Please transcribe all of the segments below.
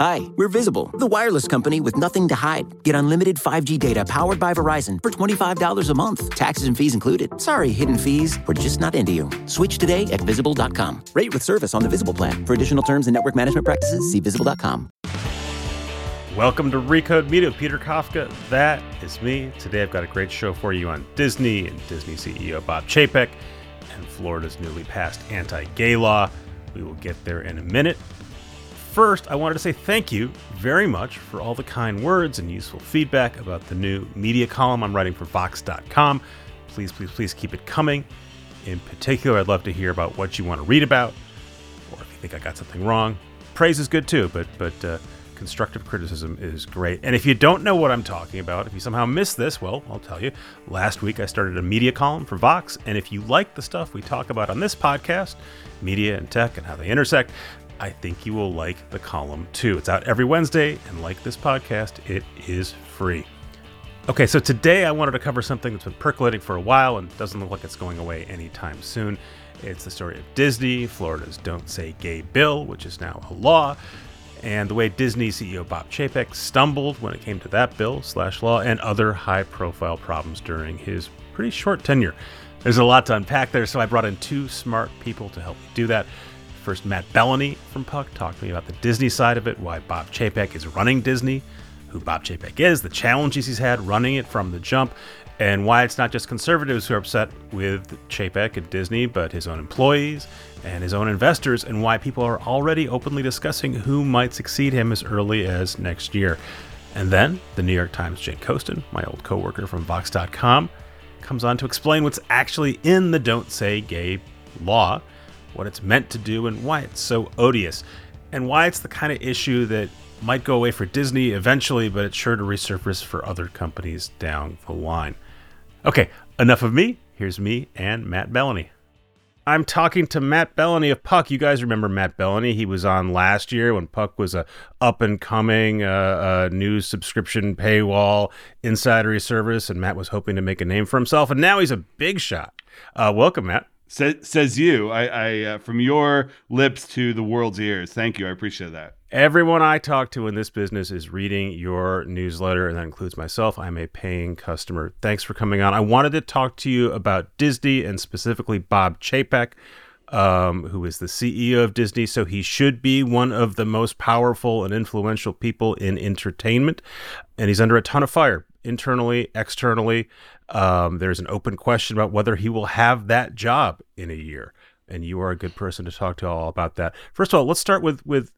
Hi, we're Visible, the wireless company with nothing to hide. Get unlimited 5G data powered by Verizon for $25 a month, taxes and fees included. Sorry, hidden fees, we're just not into you. Switch today at visible.com. Rate with service on the Visible plan. For additional terms and network management practices, see visible.com. Welcome to Recode Media with Peter Kafka. That is me. Today I've got a great show for you on Disney and Disney CEO Bob Chapek and Florida's newly passed anti gay law. We will get there in a minute. First, I wanted to say thank you very much for all the kind words and useful feedback about the new media column I'm writing for Vox.com. Please, please, please keep it coming. In particular, I'd love to hear about what you want to read about, or if you think I got something wrong. Praise is good too, but but uh, constructive criticism is great. And if you don't know what I'm talking about, if you somehow missed this, well, I'll tell you. Last week I started a media column for Vox, and if you like the stuff we talk about on this podcast, media and tech and how they intersect, I think you will like the column too. It's out every Wednesday, and like this podcast, it is free. Okay, so today I wanted to cover something that's been percolating for a while and doesn't look like it's going away anytime soon. It's the story of Disney, Florida's Don't Say Gay bill, which is now a law, and the way Disney CEO Bob Chapek stumbled when it came to that bill slash law and other high profile problems during his pretty short tenure. There's a lot to unpack there, so I brought in two smart people to help me do that. First, Matt Belloni from Puck talked to me about the Disney side of it, why Bob Chapek is running Disney, who Bob Chapek is, the challenges he's had running it from the jump, and why it's not just conservatives who are upset with Chapek at Disney, but his own employees and his own investors, and why people are already openly discussing who might succeed him as early as next year. And then the New York Times' Jane Coaston, my old coworker from Vox.com, comes on to explain what's actually in the Don't Say Gay law what it's meant to do, and why it's so odious, and why it's the kind of issue that might go away for Disney eventually, but it's sure to resurface for other companies down the line. Okay, enough of me. Here's me and Matt Belloni. I'm talking to Matt Belloni of Puck. You guys remember Matt Belloni? He was on last year when Puck was a up and coming uh, uh, news subscription paywall insidery service, and Matt was hoping to make a name for himself. And now he's a big shot. Uh, welcome, Matt. Sa- says you. I, I uh, from your lips to the world's ears. Thank you. I appreciate that. Everyone I talk to in this business is reading your newsletter, and that includes myself. I'm a paying customer. Thanks for coming on. I wanted to talk to you about Disney and specifically Bob Chapek, um, who is the CEO of Disney. So he should be one of the most powerful and influential people in entertainment, and he's under a ton of fire internally, externally. Um, there's an open question about whether he will have that job in a year, and you are a good person to talk to all about that. First of all, let's start with with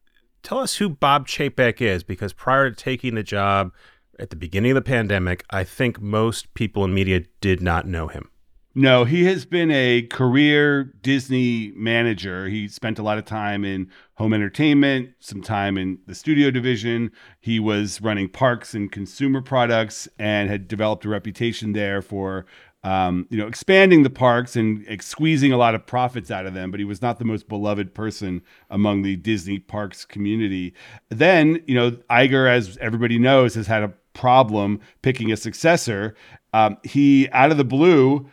tell us who Bob Chapek is, because prior to taking the job at the beginning of the pandemic, I think most people in media did not know him. No, he has been a career Disney manager. He spent a lot of time in home entertainment, some time in the studio division. He was running parks and consumer products and had developed a reputation there for um, you know, expanding the parks and squeezing a lot of profits out of them, but he was not the most beloved person among the Disney parks community. Then, you know, Iger, as everybody knows, has had a problem picking a successor. Um, he, out of the blue,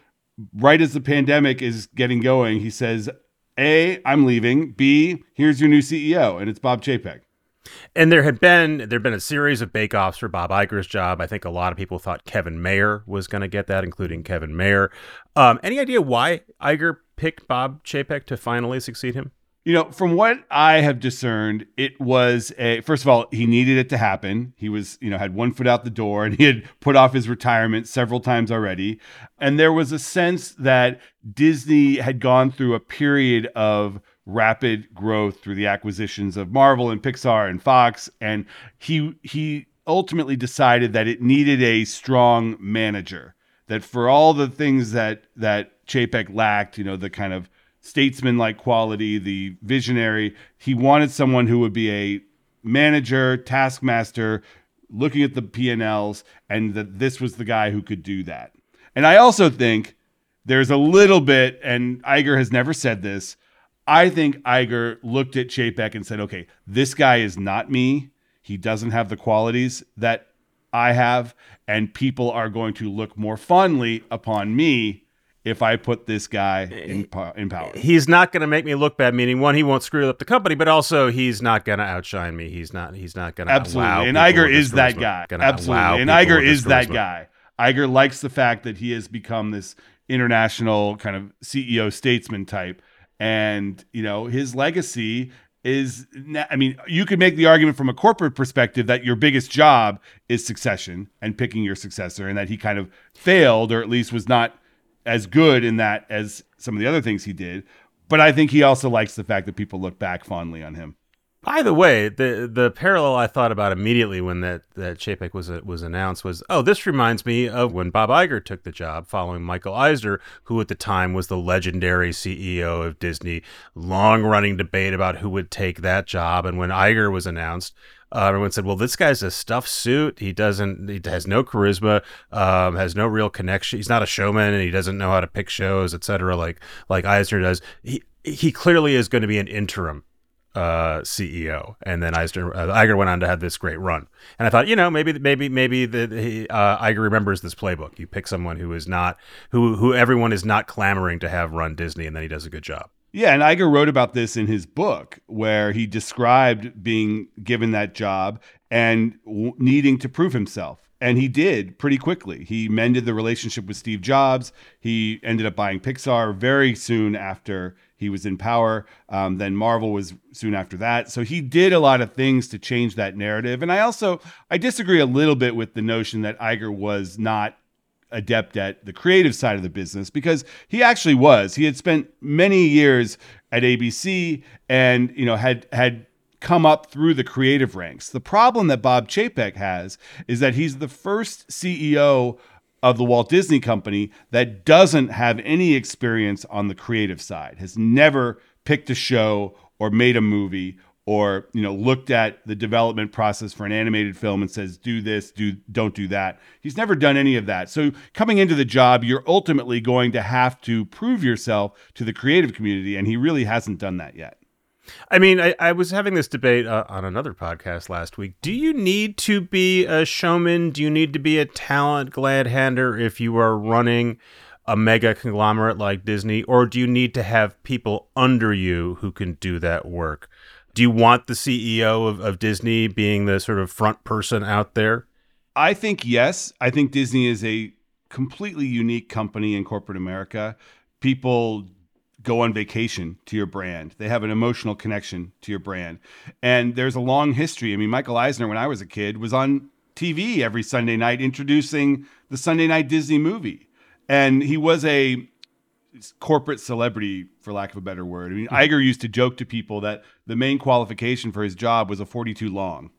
right as the pandemic is getting going, he says, A, I'm leaving. B, here's your new CEO, and it's Bob Chapek. And there had been there had been a series of bake-offs for Bob Iger's job. I think a lot of people thought Kevin Mayer was going to get that, including Kevin Mayer. Um, any idea why Iger picked Bob Chapek to finally succeed him? You know, from what I have discerned, it was a first of all, he needed it to happen. He was, you know, had one foot out the door and he had put off his retirement several times already. And there was a sense that Disney had gone through a period of rapid growth through the acquisitions of Marvel and Pixar and Fox. And he he ultimately decided that it needed a strong manager. That for all the things that that Chapek lacked, you know, the kind of statesman-like quality, the visionary. He wanted someone who would be a manager, taskmaster, looking at the P&Ls and that this was the guy who could do that. And I also think there's a little bit and Iger has never said this. I think Iger looked at Chapek and said, "Okay, this guy is not me. He doesn't have the qualities that I have, and people are going to look more fondly upon me if I put this guy eh, in, po- in power. He's not going to make me look bad. Meaning, one, he won't screw up the company, but also he's not going to outshine me. He's not. He's not going to Absolutely. And Iger is that guy. Absolutely. and Iger is that guy. Iger likes the fact that he has become this international kind of CEO statesman type. And, you know, his legacy is, I mean, you could make the argument from a corporate perspective that your biggest job is succession and picking your successor, and that he kind of failed, or at least was not as good in that as some of the other things he did. But I think he also likes the fact that people look back fondly on him. By the way, the the parallel I thought about immediately when that that Chapek was uh, was announced was, oh, this reminds me of when Bob Iger took the job following Michael Eisner, who at the time was the legendary CEO of Disney. Long running debate about who would take that job, and when Iger was announced. Uh, everyone said, "Well, this guy's a stuffed suit. He doesn't. He has no charisma. Um, has no real connection. He's not a showman, and he doesn't know how to pick shows, etc. Like like Eisner does. He he clearly is going to be an interim uh, CEO, and then Eisner, uh, Iger went on to have this great run. And I thought, you know, maybe maybe maybe the he, uh, Iger remembers this playbook. You pick someone who is not who who everyone is not clamoring to have run Disney, and then he does a good job. Yeah, and Iger wrote about this in his book where he described being given that job and w- needing to prove himself. And he did pretty quickly. He mended the relationship with Steve Jobs. He ended up buying Pixar very soon after he was in power. Um, then Marvel was soon after that. So he did a lot of things to change that narrative. And I also I disagree a little bit with the notion that Iger was not adept at the creative side of the business because he actually was. He had spent many years at ABC and you know had had come up through the creative ranks. The problem that Bob Chapek has is that he's the first CEO of the Walt Disney Company that doesn't have any experience on the creative side. Has never picked a show or made a movie or you know looked at the development process for an animated film and says do this do don't do that he's never done any of that so coming into the job you're ultimately going to have to prove yourself to the creative community and he really hasn't done that yet I mean, I, I was having this debate uh, on another podcast last week. Do you need to be a showman? Do you need to be a talent glad hander if you are running a mega conglomerate like Disney? Or do you need to have people under you who can do that work? Do you want the CEO of, of Disney being the sort of front person out there? I think yes. I think Disney is a completely unique company in corporate America. People go on vacation to your brand. They have an emotional connection to your brand. And there's a long history. I mean, Michael Eisner, when I was a kid, was on TV every Sunday night introducing the Sunday night Disney movie. And he was a corporate celebrity, for lack of a better word. I mean, mm-hmm. Iger used to joke to people that the main qualification for his job was a 42 long,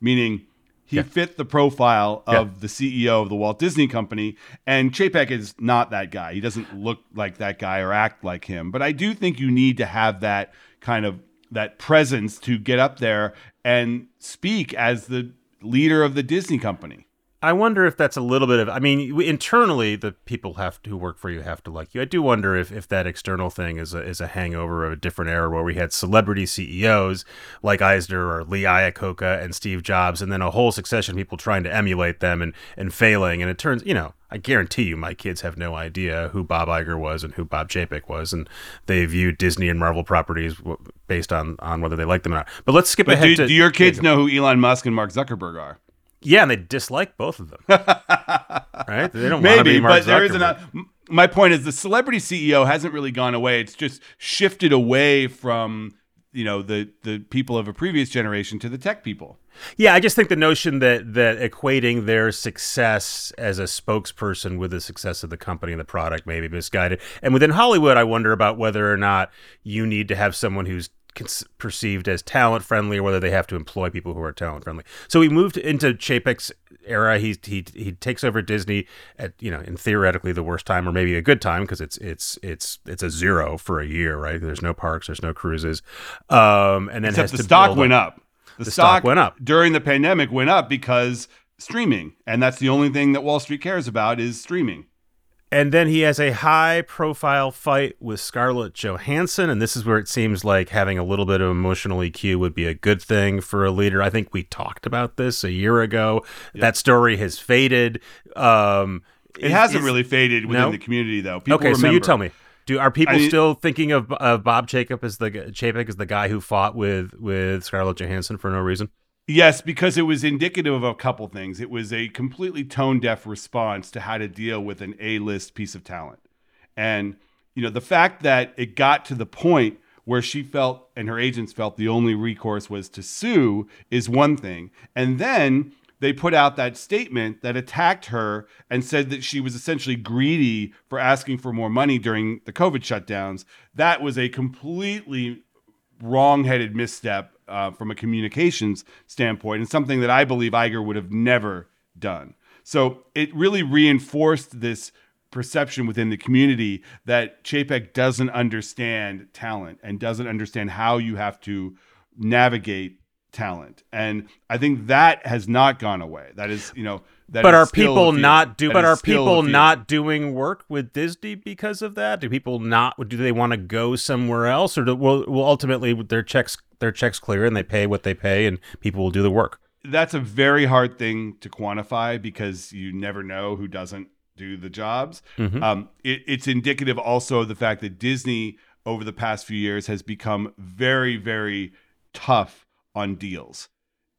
meaning he Yeah. fit the profile Yeah. of the CEO of the Walt Disney Company. And Chapek is not that guy. He doesn't look like that guy or act like him. But I do think you need to have that kind of that presence to get up there and speak as the leader of the Disney Company. I wonder if that's a little bit of. I mean, internally, the people have to, who work for you have to like you. I do wonder if, if that external thing is a, is a hangover of a different era where we had celebrity CEOs like Eisner or Lee Iacocca and Steve Jobs, and then a whole succession of people trying to emulate them and and failing. And it turns, you know, I guarantee you, my kids have no idea who Bob Iger was and who Bob Chapek was, and they view Disney and Marvel properties based on on whether they like them or not. But let's skip But ahead do, to do your kids know who Elon Musk and Mark Zuckerberg are? Yeah, and they dislike both of them. right? They don't want to Maybe, but there is an. My point is the celebrity CEO hasn't really gone away. It's just shifted away from you know the the people of a previous generation to the tech people. Yeah, I just think the notion that that equating their success as a spokesperson with the success of the company and the product may be misguided. And within Hollywood, I wonder about whether or not you need to have someone who's perceived as talent friendly or whether they have to employ people who are talent friendly. So he moved into Chapek's era. He he he takes over Disney at you know in theoretically the worst time or maybe a good time because it's it's it's it's a zero for a year, right? There's no parks, there's no cruises, um, and then Except the to stock went a- up. The, The stock went up. during the pandemic. Went up because streaming, and that's the only thing that Wall Street cares about is streaming. And then he has a high profile fight with Scarlett Johansson. And this is where it seems like having a little bit of emotional EQ would be a good thing for a leader. I think we talked about this a year ago. That story has faded. Um, It hasn't really faded within No? the community, though. People okay, so you tell me. Do are people I still thinking of, of Bob Chapek as the Chapek as the guy who fought with with Scarlett Johansson for no reason? Yes, because it was indicative of a couple things. It was a completely tone deaf response to how to deal with an A list piece of talent. And, you know, the fact that it got to the point where she felt and her agents felt the only recourse was to sue is one thing. And then they put out that statement that attacked her and said that she was essentially greedy for asking for more money during the COVID shutdowns. That was a completely wrong-headed misstep uh, from a communications standpoint, and something that I believe Iger would have never done. So it really reinforced this perception within the community that Chapek doesn't understand talent and doesn't understand how you have to navigate talent. And I think that has not gone away. That is, you know, that but are people not do? That But are people not doing work with Disney because of that? Do people not? Do they want to go somewhere else, or do, will, will ultimately their checks their checks clear and they pay what they pay, and people will do the work? that's a very hard thing to quantify because you never know who doesn't do the jobs. Mhm. Um, it, it's indicative also of the fact that Disney over the past few years has become very, very tough on deals.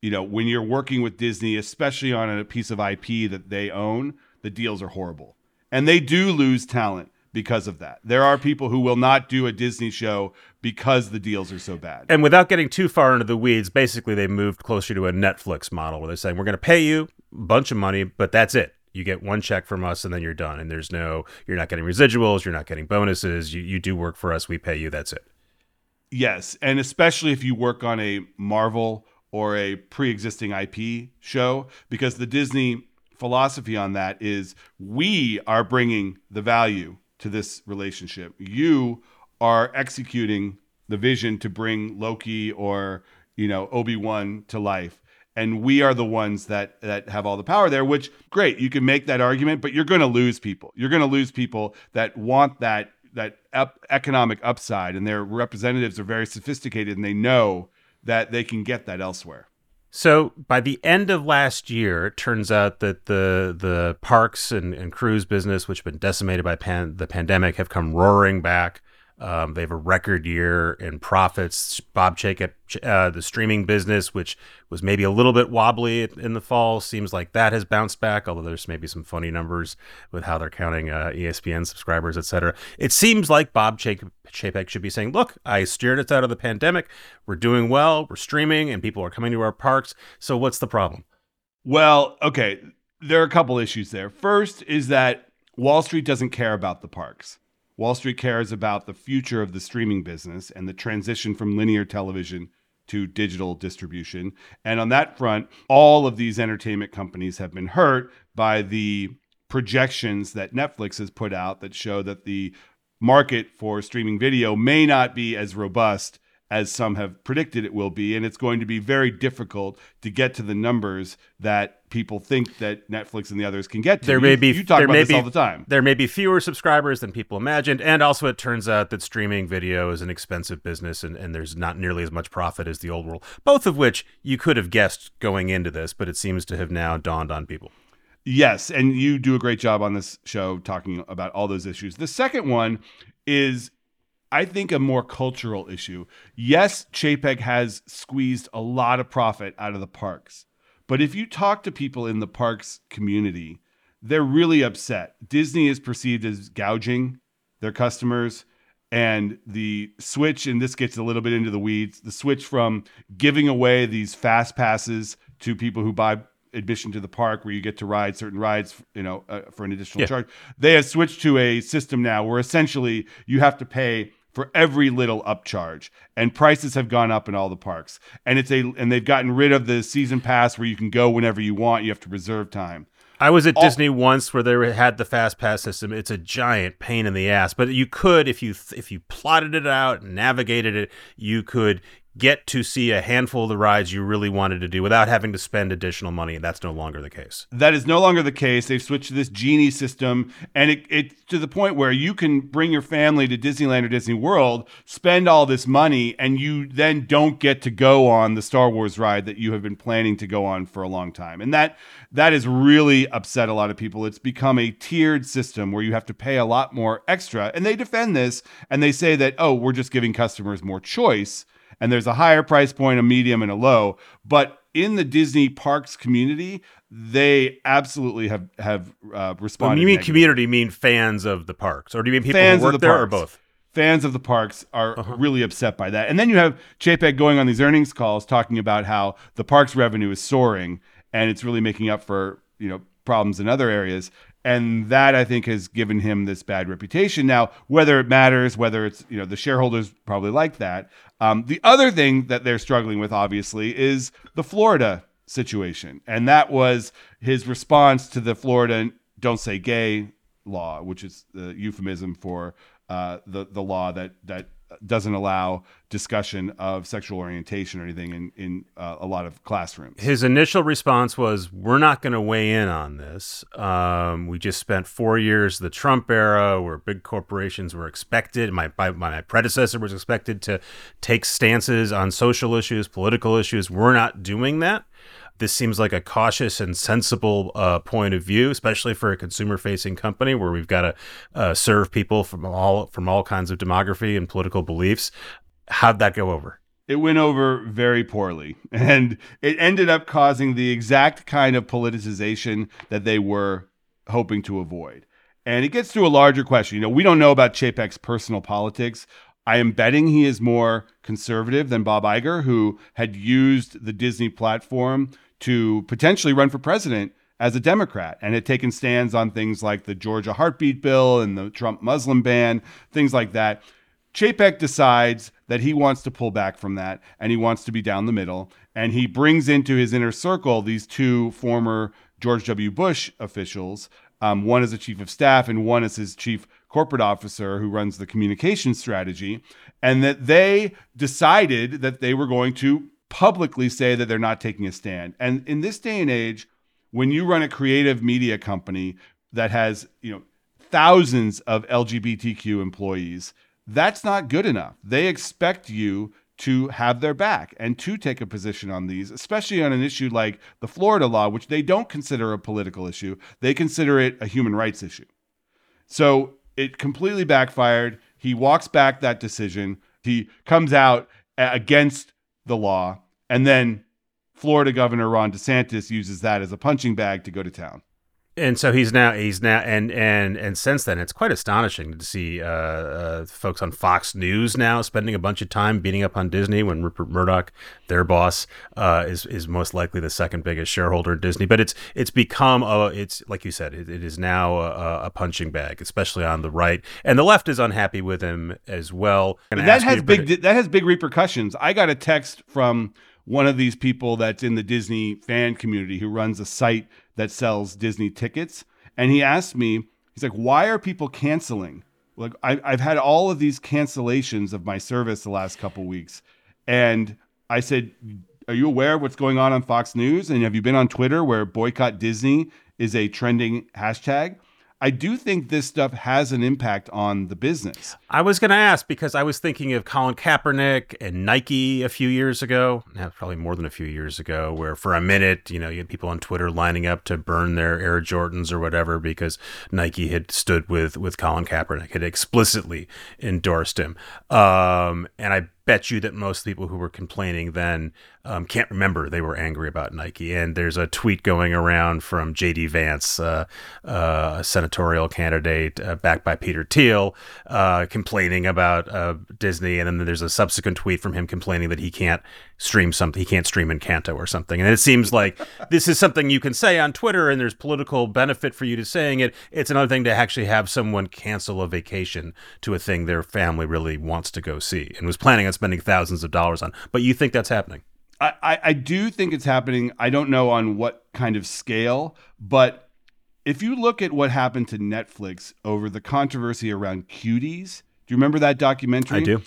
You know, when you're working with Disney, especially on a piece of IP that they own, the deals are horrible. And they do lose talent because of that. There are people who will not do a Disney show because the deals are so bad. And without getting too far into the weeds, basically they moved closer to a Netflix model where they're saying we're going to pay you a bunch of money, but that's it. You get one check from us and then you're done. And there's no, you're not getting residuals, you're not getting bonuses. You you do work for us, we pay you. That's it. Yes, and especially if you work on a Marvel or a pre-existing IP show because the Disney philosophy on that is we are bringing the value to this relationship. You are executing the vision to bring Loki or, you know, Obi-Wan to life. And we are the ones that that have all the power there, which great, you can make that argument, but you're going to lose people. You're going to lose people that want that that economic upside and their representatives are very sophisticated and they know that they can get that elsewhere. So by the end of last year, it turns out that the the parks and, and cruise business, which have been decimated by pan, the pandemic, have come roaring back. Um, they have a record year in profits. Bob Chapek, uh, the streaming business, which was maybe a little bit wobbly in the fall, seems like that has bounced back. Although there's maybe some funny numbers with how they're counting uh, ESPN subscribers, et cetera. It seems like Bob Chapek should be saying, "Look, I steered us out of the pandemic. We're doing well. We're streaming, and people are coming to our parks. So what's the problem?" Well, okay, there are a couple issues there. First is that Wall Street doesn't care about the parks. Wall Street cares about the future of the streaming business and the transition from linear television to digital distribution. And on that front, all of these entertainment companies have been hurt by the projections that Netflix has put out that show that the market for streaming video may not be as robust as some have predicted it will be. And it's going to be very difficult to get to the numbers that people think that Netflix and the others can get to. There you, may be you talk about this be, all the time. There may be fewer subscribers than people imagined, and also it turns out that streaming video is an expensive business, and, and there's not nearly as much profit as the old world. Both of which you could have guessed going into this, but it seems to have now dawned on people. Yes, and you do a great job on this show talking about all those issues. The second one is I think a more cultural issue. Yes, Chapek has squeezed a lot of profit out of the parks. But if you talk to people in the parks community, they're really upset. Disney is perceived as gouging their customers and the switch and this gets a little bit into the weeds, the switch from giving away these fast passes to people who buy admission to the park where you get to ride certain rides, you know, uh, for an additional Yeah. charge. They have switched to a system now where essentially you have to pay for every little upcharge and prices have gone up in all the parks. And it's a and they've gotten rid of the season pass where you can go whenever you want, you have to reserve time. I was at All- Disney once where they had the fast pass system. It's a giant pain in the ass, but you could if you if you plotted it out and navigated it, you could get to see a handful of the rides you really wanted to do without having to spend additional money, and that's no longer the case. That is no longer the case. They've switched to this genie system, and it, it to the point where you can bring your family to Disneyland or Disney World, spend all this money, and you then don't get to go on the Star Wars ride that you have been planning to go on for a long time, and that that has really upset a lot of people. It's become a tiered system where you have to pay a lot more extra, and they defend this and they say that oh, we're just giving customers more choice and there's a higher price point, a medium, and a low. But in the Disney parks community, they absolutely have have uh, responded. When you mean negatively. community, you mean fans of the parks, or do you mean people Fans who work the there, or both? Fans of the parks are Uh-huh. really upset by that. And then you have Chapek going on these earnings calls talking about how the parks revenue is soaring and it's really making up for, you know, problems in other areas. And that I think has given him this bad reputation. Now, whether it matters, whether it's, you know, the shareholders probably like that. Um, the other thing that they're struggling with, obviously, is the Florida situation. And that was his response to the Florida don't say gay law, which is the euphemism for uh, the the law that that doesn't allow discussion of sexual orientation or anything in in uh, a lot of classrooms. His initial response was, "We're not going to weigh in on this. Um, we just spent four years the Trump era, where big corporations were expected. My, my my predecessor was expected to take stances on social issues, political issues. We're not doing that." This seems like a cautious and sensible uh, point of view, especially for a consumer-facing company where we've got to uh, serve people from all from all kinds of demography and political beliefs. How'd that go over? It went over very poorly, and it ended up causing the exact kind of politicization that they were hoping to avoid. And it gets to a larger question. You know, we don't know about Chapek's personal politics. I am betting he is more conservative than Bob Iger, who had used the Disney platform to potentially run for president as a Democrat and had taken stands on things like the Georgia heartbeat bill and the Trump Muslim ban, things like that. Chapek decides that he wants to pull back from that and he wants to be down the middle. And he brings into his inner circle these two former George W. Bush officials, um, one is a chief of staff and one is his chief corporate officer who runs the communication strategy. And that they decided that they were going to publicly say that they're not taking a stand. And in this day and age, when you run a creative media company that has, you know, thousands of LGBTQ employees, that's not good enough. They expect you to have their back and to take a position on these, especially on an issue like the Florida law, which they don't consider a political issue. They consider it a human rights issue. So it completely backfired. He walks back that decision. He comes out against the law. And then Florida Governor Ron DeSantis uses that as a punching bag to go to town. And so he's now he's now and and and since then it's quite astonishing to see uh, uh, folks on Fox News now spending a bunch of time beating up on Disney when Rupert Murdoch, their boss, uh, is is most likely the second biggest shareholder in Disney. But it's it's become a it's like you said it, it is now a, a punching bag, especially on the right, and the left is unhappy with him as well. That has big it- that has big repercussions. I got a text from one of these people that's in the Disney fan community who runs a site that sells Disney tickets, and he asked me, he's like, "Why are people canceling? Like, I, I've had all of these cancellations of my service the last couple weeks," and I said, "Are you aware of what's going on on Fox News? And have you been on Twitter where boycott Disney is a trending hashtag?" I do think this stuff has an impact on the business. I was going to ask because I was thinking of Colin Kaepernick and Nike a few years ago, probably more than a few years ago, where for a minute, you know, you had people on Twitter lining up to burn their Air Jordans or whatever because Nike had stood with with Colin Kaepernick, had explicitly endorsed him. Um, and I bet you that most people who were complaining then um, can't remember they were angry about Nike. And there's a tweet going around from J.D. Vance, uh, uh, a senatorial candidate uh, backed by Peter Thiel, uh, complaining about uh, Disney. And then there's a subsequent tweet from him complaining that he can't stream something, he can't stream Encanto or something. And it seems like this is something you can say on Twitter, and there's political benefit for you to saying it. It's another thing to actually have someone cancel a vacation to a thing their family really wants to go see and was planning on spending thousands of dollars on. But you think that's happening? I, I, I do think it's happening. I don't know on what kind of scale, but if you look at what happened to Netflix over the controversy around cuties, do you remember that documentary? I do.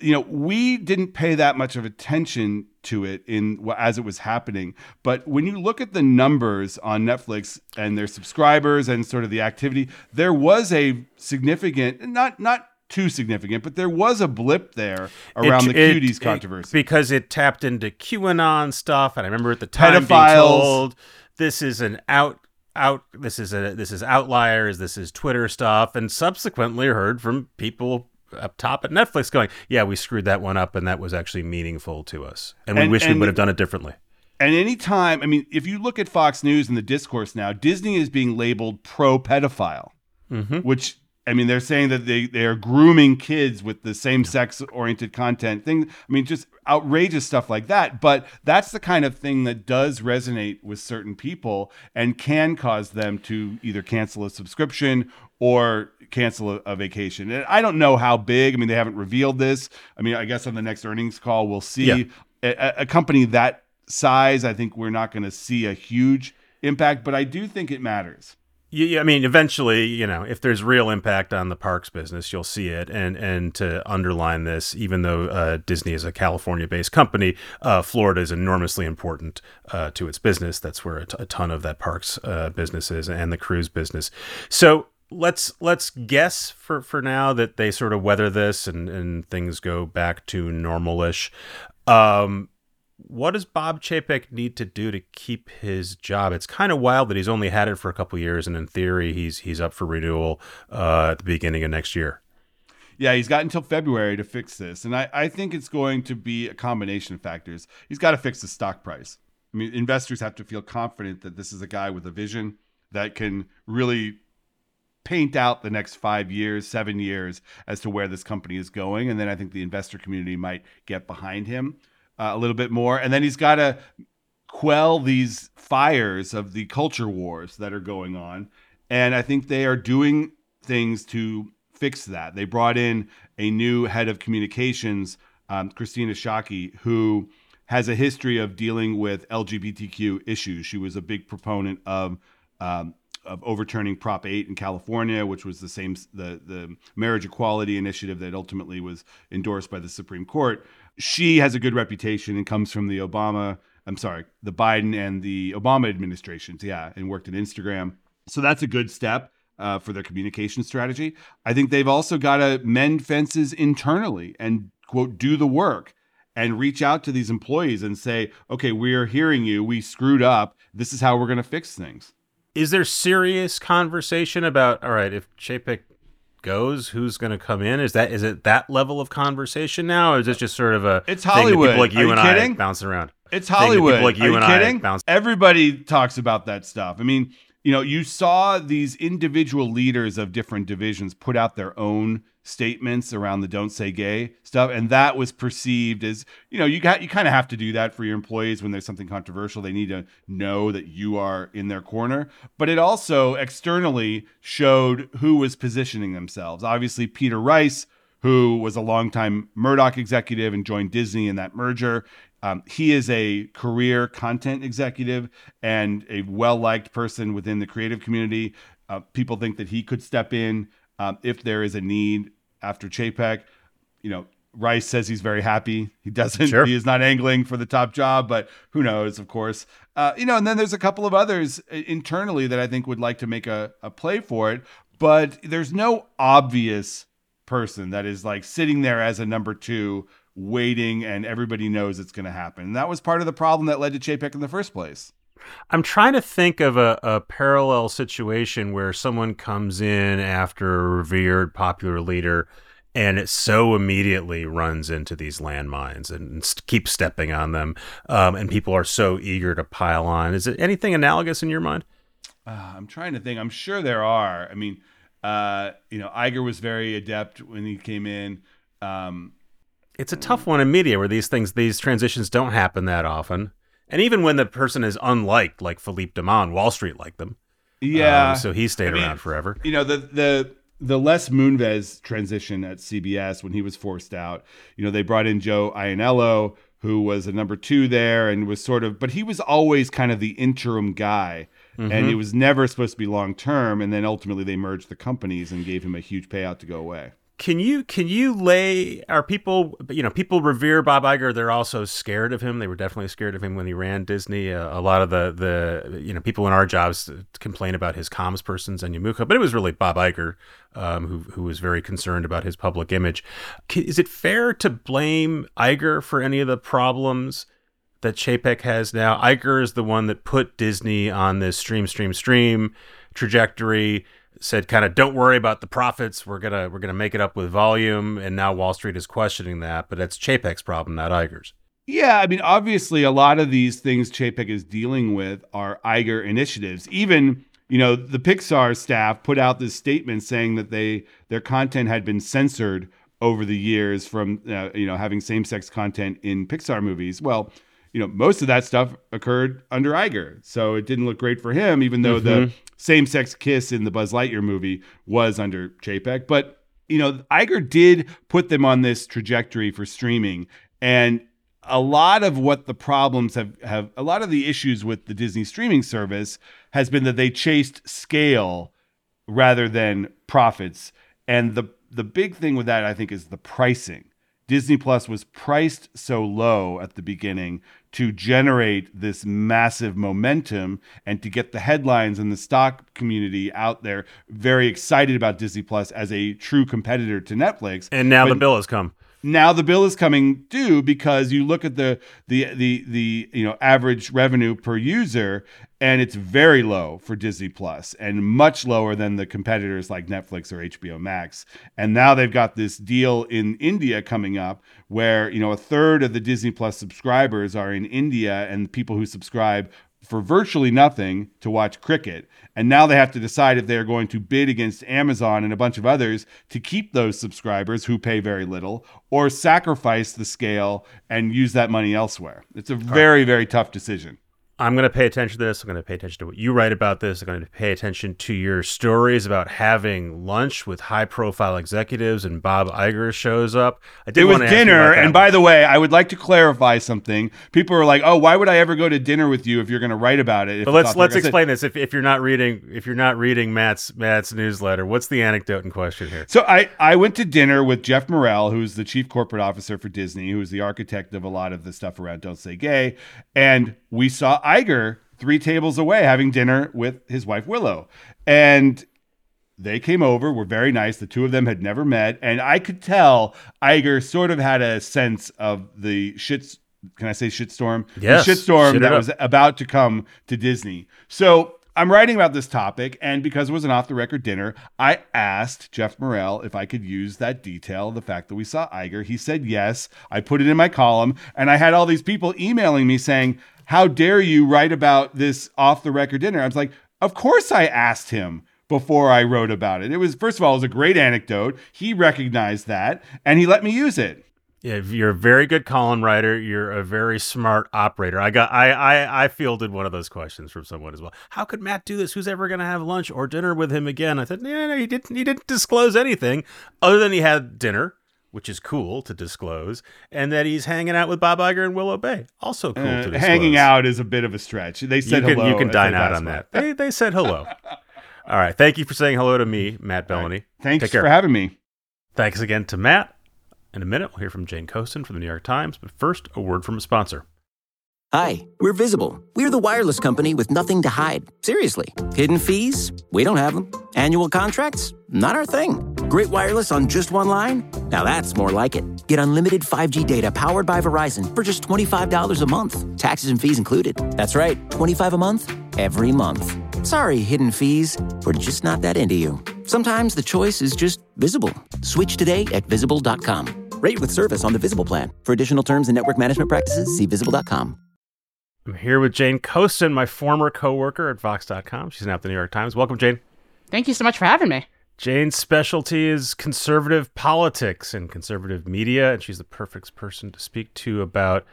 you know, we didn't pay that much of attention to it in as it was happening. But when you look at the numbers on Netflix and their subscribers and sort of the activity, there was a significant, not not too significant, but there was a blip there around It- the it- cuties it- controversy. because it tapped into QAnon stuff, and I remember at the time being told this is an out out this is a this is outliers, this is Twitter stuff, and subsequently heard from people up top at Netflix going, "Yeah, we screwed that one up, and that was actually meaningful to us, and we And- wish we would have done it differently." And anytime, I mean, if you look at Fox News and the discourse now, Disney is being labeled pro pedophile, Mm-hmm. which I mean, they're saying that they they are grooming kids with the same sex oriented content thing. I mean, just outrageous stuff like that. But that's the kind of thing that does resonate with certain people and can cause them to either cancel a subscription or cancel a, a vacation. And I don't know how big. I mean, they haven't revealed this. I mean, I guess on the next earnings call we'll see. Yeah. A, a company that size, I think we're not going to see a huge impact, but I do think it matters. Yeah, I mean, eventually, you know, if there's real impact on the parks business, you'll see it. And and to underline this, even though uh, Disney is a California-based company, uh, Florida is enormously important uh, to its business. That's where a, t- a ton of that parks uh, business is, and the cruise business. So let's let's guess for for now that they sort of weather this and and things go back to normalish. Um, what does Bob Chapek need to do to keep his job? It's kind of wild that he's only had it for a couple years, and in theory, he's he's up for renewal uh, at the beginning of next year. Yeah, he's got until February to fix this. And I, I think it's going to be a combination of factors. He's got to fix the stock price. I mean, investors have to feel confident that this is a guy with a vision that can really paint out the next five years, seven years as to where this company is going. And then I think the investor community might get behind him uh, a little bit more. And then he's got to quell these fires of the culture wars that are going on. And I think they are doing things to fix that. They brought in a new head of communications, um, Kristina Schake, who has a history of dealing with LGBTQ issues. She was a big proponent of um, of overturning Prop 8 in California, which was the same the the marriage equality initiative that ultimately was endorsed by the Supreme Court. She has a good reputation and comes from the Obama, I'm sorry, the Biden and the Obama administrations, yeah, and worked at Instagram. So that's a good step uh, for their communication strategy. I think they've also got to mend fences internally and quote do the work and reach out to these employees and say, okay, we are hearing you. We screwed up. This is how we're going to fix things. Is there serious conversation about all right if Chapek goes, who's going to come in? Is that is it that level of conversation now, or is it just sort of a It's thing Hollywood. people like you you and kidding? I bouncing around? It's Hollywood. Like you Are you and kidding? I bounce. Everybody talks about that stuff. I mean, you know, you saw these individual leaders of different divisions put out their own statements around the "Don't Say Gay" stuff, and that was perceived as, you know, you got you kind of have to do that for your employees when there's something controversial. They need to know that you are in their corner. But it also externally showed who was positioning themselves. Obviously, Peter Rice who was a longtime Murdoch executive and joined Disney in that merger. Um, he is a career content executive and a well liked person within the creative community. Uh, people think that he could step in um, if there is a need after Chapek. You know, Rice says he's very happy. He doesn't. Sure. He is not angling for the top job, but who knows? Of course, uh, you know. And then there's a couple of others uh, internally that I think would like to make a, a play for it, but there's no obvious person that is like sitting there as a number two waiting and everybody knows it's going to happen. And that was part of the problem that led to Chapek in the first place. I'm trying to think of a, a parallel situation where someone comes in after a revered popular leader and it so immediately runs into these landmines and st- keeps stepping on them. Um, and people are so eager to pile on. Is it anything analogous in your mind? Uh, I'm trying to think. I'm sure there are. I mean, uh, you know, Iger was very adept when he came in. Um, It's a tough one in media where these things, these transitions don't happen that often. And even when the person is unliked, like Philippe Dauman, Wall Street liked them. yeah. Um, so he stayed I mean, around forever. you know the the the Les Moonves transition at CBS when he was forced out. You know they brought in Joe Ianniello, who was a number two there and was sort of, but he was always kind of the interim guy, and it was never supposed to be long term. And then ultimately they merged the companies and gave him a huge payout to go away. Can you can you lay are people you know people revere Bob Iger they're also scared of him. They were definitely scared of him when he ran Disney. Uh, a lot of the the you know people in our jobs complain about his comms persons and Yamuka but it was really Bob Iger um, who who was very concerned about his public image. Is it fair to blame Iger for any of the problems that Chapek has now? Iger is the one that put Disney on this stream stream stream trajectory said kind of don't worry about the profits we're gonna we're gonna make it up with volume and now wall street is questioning that but that's chapek's problem not iger's yeah i mean obviously a lot of these things chapek is dealing with are iger initiatives even you know the pixar staff put out this statement saying that they their content had been censored over the years from uh, you know having same-sex content in pixar movies well you know, most of that stuff occurred under Iger. So it didn't look great for him, even though mm-hmm. the same sex kiss in the Buzz Lightyear movie was under Chapek. But, you know, Iger did put them on this trajectory for streaming. And a lot of what the problems have, have a lot of the issues with the Disney streaming service has been that they chased scale rather than profits. And the the big thing with that, I think, is the pricing. Disney Plus was priced so low at the beginning to generate this massive momentum and to get the headlines and the stock community out there very excited about Disney Plus as a true competitor to Netflix. And now but, the bill has come now the bill is coming due because you look at the the the the you know average revenue per user and it's very low for Disney Plus and much lower than the competitors like Netflix or HBO Max. And now they've got this deal in India coming up where, you know, a third of the Disney Plus subscribers are in India and people who subscribe for virtually nothing to watch cricket. And now they have to decide if they're going to bid against Amazon and a bunch of others to keep those subscribers who pay very little or sacrifice the scale and use that money elsewhere. It's a very, very tough decision. I'm going to pay attention to this. I'm going to pay attention to what you write about this. I'm going to pay attention to your stories about having lunch with high profile executives and Bob Iger shows up. I did it was dinner. And by the way, I would like to clarify something. People are like, oh, why would I ever go to dinner with you if you're going to write about it? But let's let's explain this. If, if you're not reading if you're not reading Matt's Matt's newsletter, what's the anecdote in question here? So I, I went to dinner with Geoff Morrell, who's the chief corporate officer for Disney, who's the architect of a lot of the stuff around Don't Say Gay. And we saw Iger three tables away having dinner with his wife Willow. And they came over, were very nice. The two of them had never met. And I could tell Iger sort of had a sense of the shit. Can I say shitstorm? Yes. The shitstorm Shit that was about to come to Disney. So I'm writing about this topic, and because it was an off the record dinner, I asked Geoff Morrell if I could use that detail, the fact that we saw Iger. He said yes. I put it in my column, and I had all these people emailing me saying, how dare you write about this off the record dinner? I was like, Of course I asked him before I wrote about it. It was, first of all, it was a great anecdote. He recognized that and he let me use it. Yeah, you're a very good column writer. You're a very smart operator. I got, I, I, I fielded one of those questions from someone as well. How could Matt do this? Who's ever going to have lunch or dinner with him again? I said, no, no, he didn't. He didn't disclose anything other than he had dinner which is cool to disclose, and that he's hanging out with Bob Iger and Willow Bay, also cool uh, to disclose. Hanging out is a bit of a stretch. They said you can, hello. You can dine out on that. They, they said hello. All right. Thank you for saying hello to me, Matt Belloni. Right. Thanks for having me. Thanks again to Matt. In a minute, we'll hear from Jane Coaston from the New York Times, but first, a word from a sponsor. Hi, we're Visible. We're the wireless company with nothing to hide. Seriously. Hidden fees? We don't have them. Annual contracts? Not our thing. Great wireless on just one line? Now that's more like it. Get unlimited 5G data powered by Verizon for just $25 a month, taxes and fees included. That's right, 25 a month, every month. Sorry, hidden fees. We're just not that into you. Sometimes the choice is just visible. Switch today at visible.com. Rate with service on the Visible plan. For additional terms and network management practices, see visible.com. I'm here with Jane Coaston, my former coworker at Vox.com. She's now at the New York Times. Welcome, Jane. Thank you so much for having me. Jane's specialty is conservative politics and conservative media, and she's the perfect person to speak to about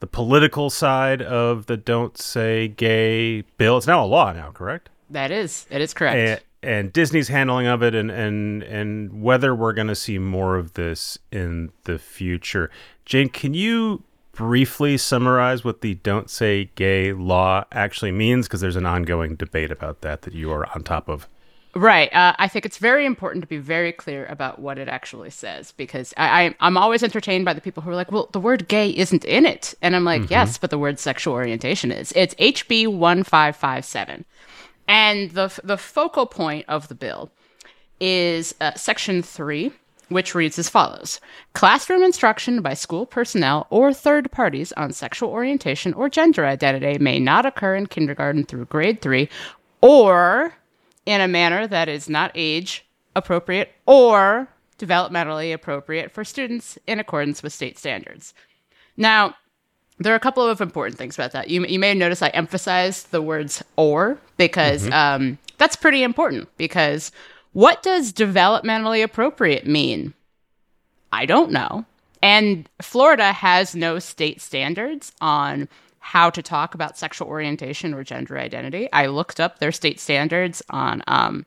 the political side of the Don't Say Gay bill. It's now a law now, correct? That is. It is correct. And, and Disney's handling of it and, and, and whether we're going to see more of this in the future. Jane, can you briefly summarize what the don't say gay law actually means? Because there's an ongoing debate about that that you are on top of. Right. Uh, I think it's very important to be very clear about what it actually says because I, I, am always entertained by the people who are like, well, the word gay isn't in it. And I'm like, mm-hmm. yes, but the word sexual orientation is. It's HB 1557. And the, the focal point of the bill is uh, Section 3, which reads as follows Classroom instruction by school personnel or third parties on sexual orientation or gender identity may not occur in kindergarten through grade 3 or in a manner that is not age appropriate or developmentally appropriate for students in accordance with state standards. Now, there are a couple of important things about that. You, you may notice I emphasized the words or because mm-hmm. um, that's pretty important because what does developmentally appropriate mean? I don't know. And Florida has no state standards on how to talk about sexual orientation or gender identity. I looked up their state standards on um,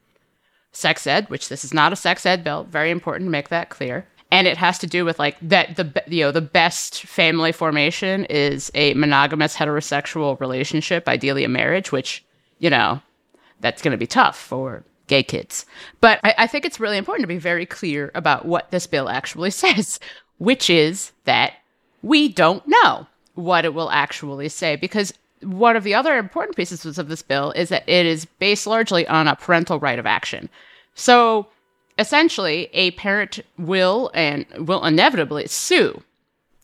sex ed, which this is not a sex ed bill. Very important to make that clear. And it has to do with like that the you know the best family formation is a monogamous heterosexual relationship, ideally a marriage, which you know that's going to be tough for gay kids. But I, I think it's really important to be very clear about what this bill actually says, which is that we don't know what it will actually say because one of the other important pieces of this bill is that it is based largely on a parental right of action. So essentially, a parent will and will inevitably sue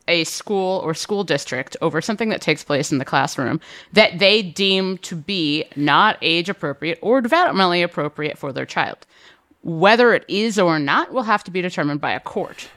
a school or school district over something that takes place in the classroom that they deem to be not age appropriate or developmentally appropriate for their child. Whether it is or not will have to be determined by a court.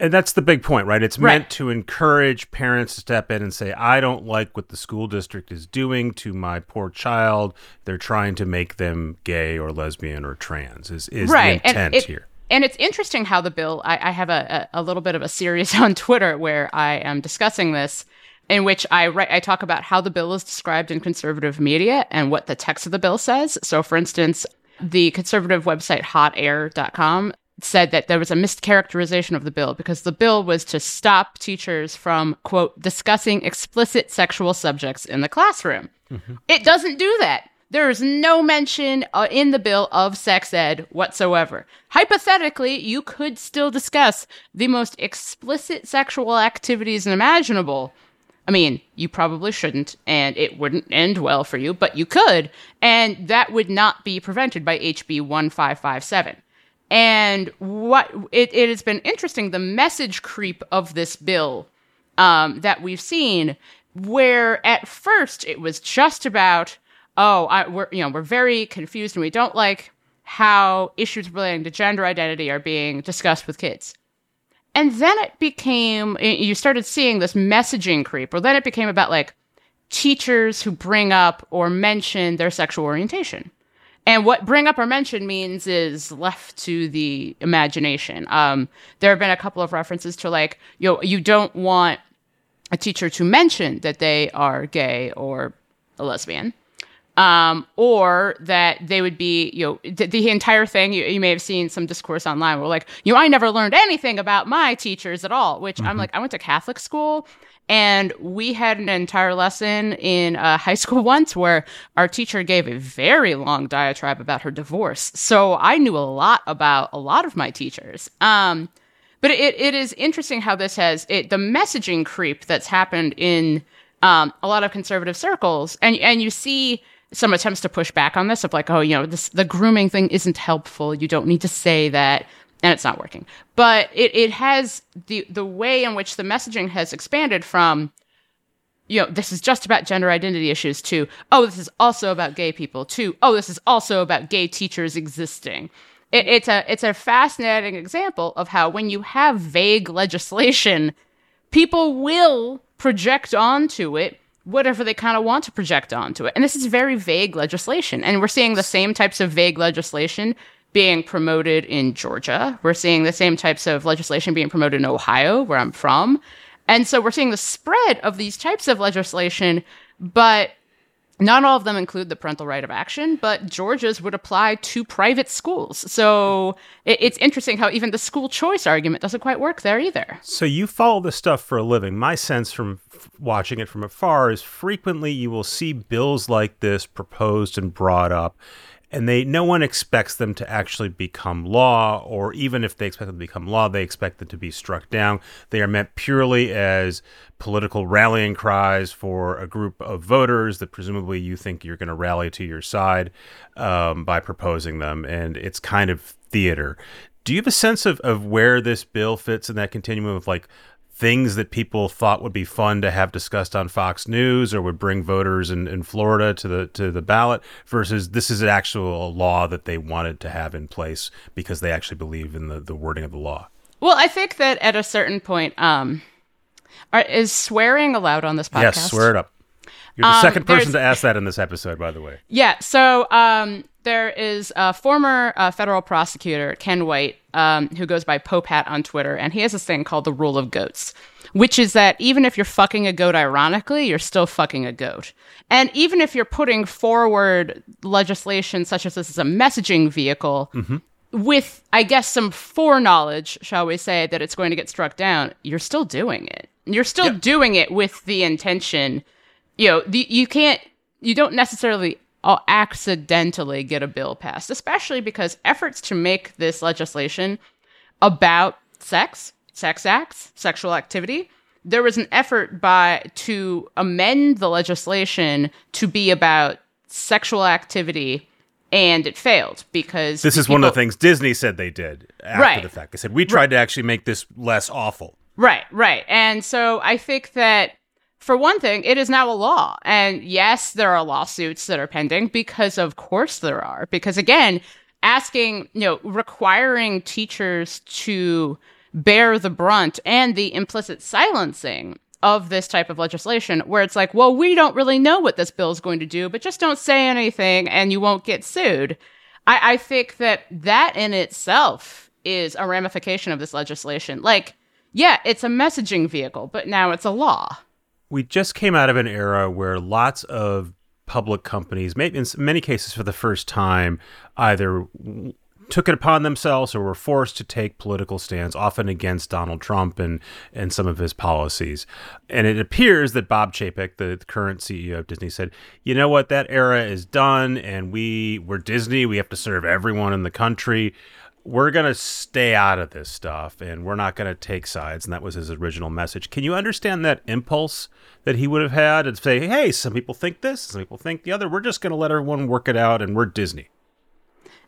And that's the big point, right? It's meant right. to encourage parents to step in and say, I don't like what the school district is doing to my poor child. They're trying to make them gay or lesbian or trans, is, is right. the intent it, here and it's interesting how the bill. I, I have a, a, a, little bit of a series on Twitter where I am discussing this, in which I write, I talk about how the bill is described in conservative media and what the text of the bill says. So, for instance, the conservative website hotair.com said that there was a mischaracterization of the bill because the bill was to stop teachers from quote discussing explicit sexual subjects in the classroom. Mm-hmm. It doesn't do that. There is no mention uh, in the bill of sex ed whatsoever. Hypothetically, you could still discuss the most explicit sexual activities imaginable. I mean, you probably shouldn't, and it wouldn't end well for you, but you could, and that would not be prevented by HB 1557. And what it, it has been interesting the message creep of this bill um, that we've seen, where at first it was just about oh, I, we're you know we're very confused and we don't like how issues relating to gender identity are being discussed with kids. And then it became you started seeing this messaging creep, or then it became about like teachers who bring up or mention their sexual orientation. And what bring up or mention means is left to the imagination. Um, there have been a couple of references to like, you know, you don't want a teacher to mention that they are gay or a lesbian um, or that they would be, you know, the, the entire thing. You, you, may have seen some discourse online where, like, you know, I never learned anything about my teachers at all. Which mm-hmm. I'm like, I went to Catholic school, and we had an entire lesson in uh, high school once where our teacher gave a very long diatribe about her divorce. So I knew a lot about a lot of my teachers. Um, but it, it is interesting how this has it, the messaging creep that's happened in um, a lot of conservative circles, and and you see some attempts to push back on this of like, oh, you know, this the grooming thing isn't helpful. You don't need to say that, and it's not working. But it it has the the way in which the messaging has expanded from, you know, this is just about gender identity issues to, oh, this is also about gay people to, oh, this is also about gay teachers existing. It, it's a it's a fascinating example of how when you have vague legislation, people will project onto it whatever they kind of want to project onto it. And this is very vague legislation. And we're seeing the same types of vague legislation being promoted in Georgia. We're seeing the same types of legislation being promoted in Ohio, where I'm from. And so we're seeing the spread of these types of legislation, but not all of them include the parental right of action, but Georgia's would apply to private schools. So it, it's interesting how even the school choice argument doesn't quite work there either. So you follow this stuff for a living. My sense from watching it from afar is frequently you will see bills like this proposed and brought up and they no one expects them to actually become law, or even if they expect them to become law, they expect them to be struck down. They are meant purely as political rallying cries for a group of voters that presumably you think you're going to rally to your side um, by proposing them, and it's kind of theater. Do you have a sense of, of where this bill fits in that continuum of like things that people thought would be fun to have discussed on Fox News or would bring voters in, in Florida to the to the ballot versus this is an actual law that they wanted to have in place because they actually believe in the, the wording of the law. Well, I think that at a certain point, um, are, is swearing allowed on this podcast? Yes, swear it up. You're the Um, second person to ask that in this episode, by the way. Yeah. So um, there is a former uh, federal prosecutor, Ken White, um, who goes by Popehat on Twitter, and he has this thing called the rule of goats, which is that even if you're fucking a goat ironically, you're still fucking a goat. And even if you're putting forward legislation such as this is a messaging vehicle, with, I guess, some foreknowledge, shall we say, that it's going to get struck down, you're still doing it. You're still doing it with the intention, you know, the, you can't, you don't necessarily uh, accidentally get a bill passed, especially because efforts to make this legislation about sex, sex acts, sexual activity, there was an effort by to amend the legislation to be about sexual activity and it failed because This is one of the things Disney said they did after Right. the fact. They said we tried to actually make this less awful. Right, right. And so I think that for one thing, it is now a law. And yes, there are lawsuits that are pending because of course there are. Because again, asking, you know, requiring teachers to bear the brunt and the implicit silencing of this type of legislation where it's like, well, we don't really know what this bill is going to do, but just don't say anything and you won't get sued. I, I think that that in itself is a ramification of this legislation. Like, yeah, it's a messaging vehicle, but now it's a law. We just came out of an era where lots of public companies, maybe in many cases for the first time, either took it upon themselves or were forced to take political stands, often against Donald Trump and, and some of his policies. And it appears that Bob Chapek, the, the current CEO of Disney, said, you know what, that era is done, and we, we're Disney, we have to serve everyone in the country we're going to stay out of this stuff and we're not going to take sides. And that was his original message. Can you understand that impulse that he would have had and say, hey, some people think this, some people think the other. We're just going to let everyone work it out and we're Disney.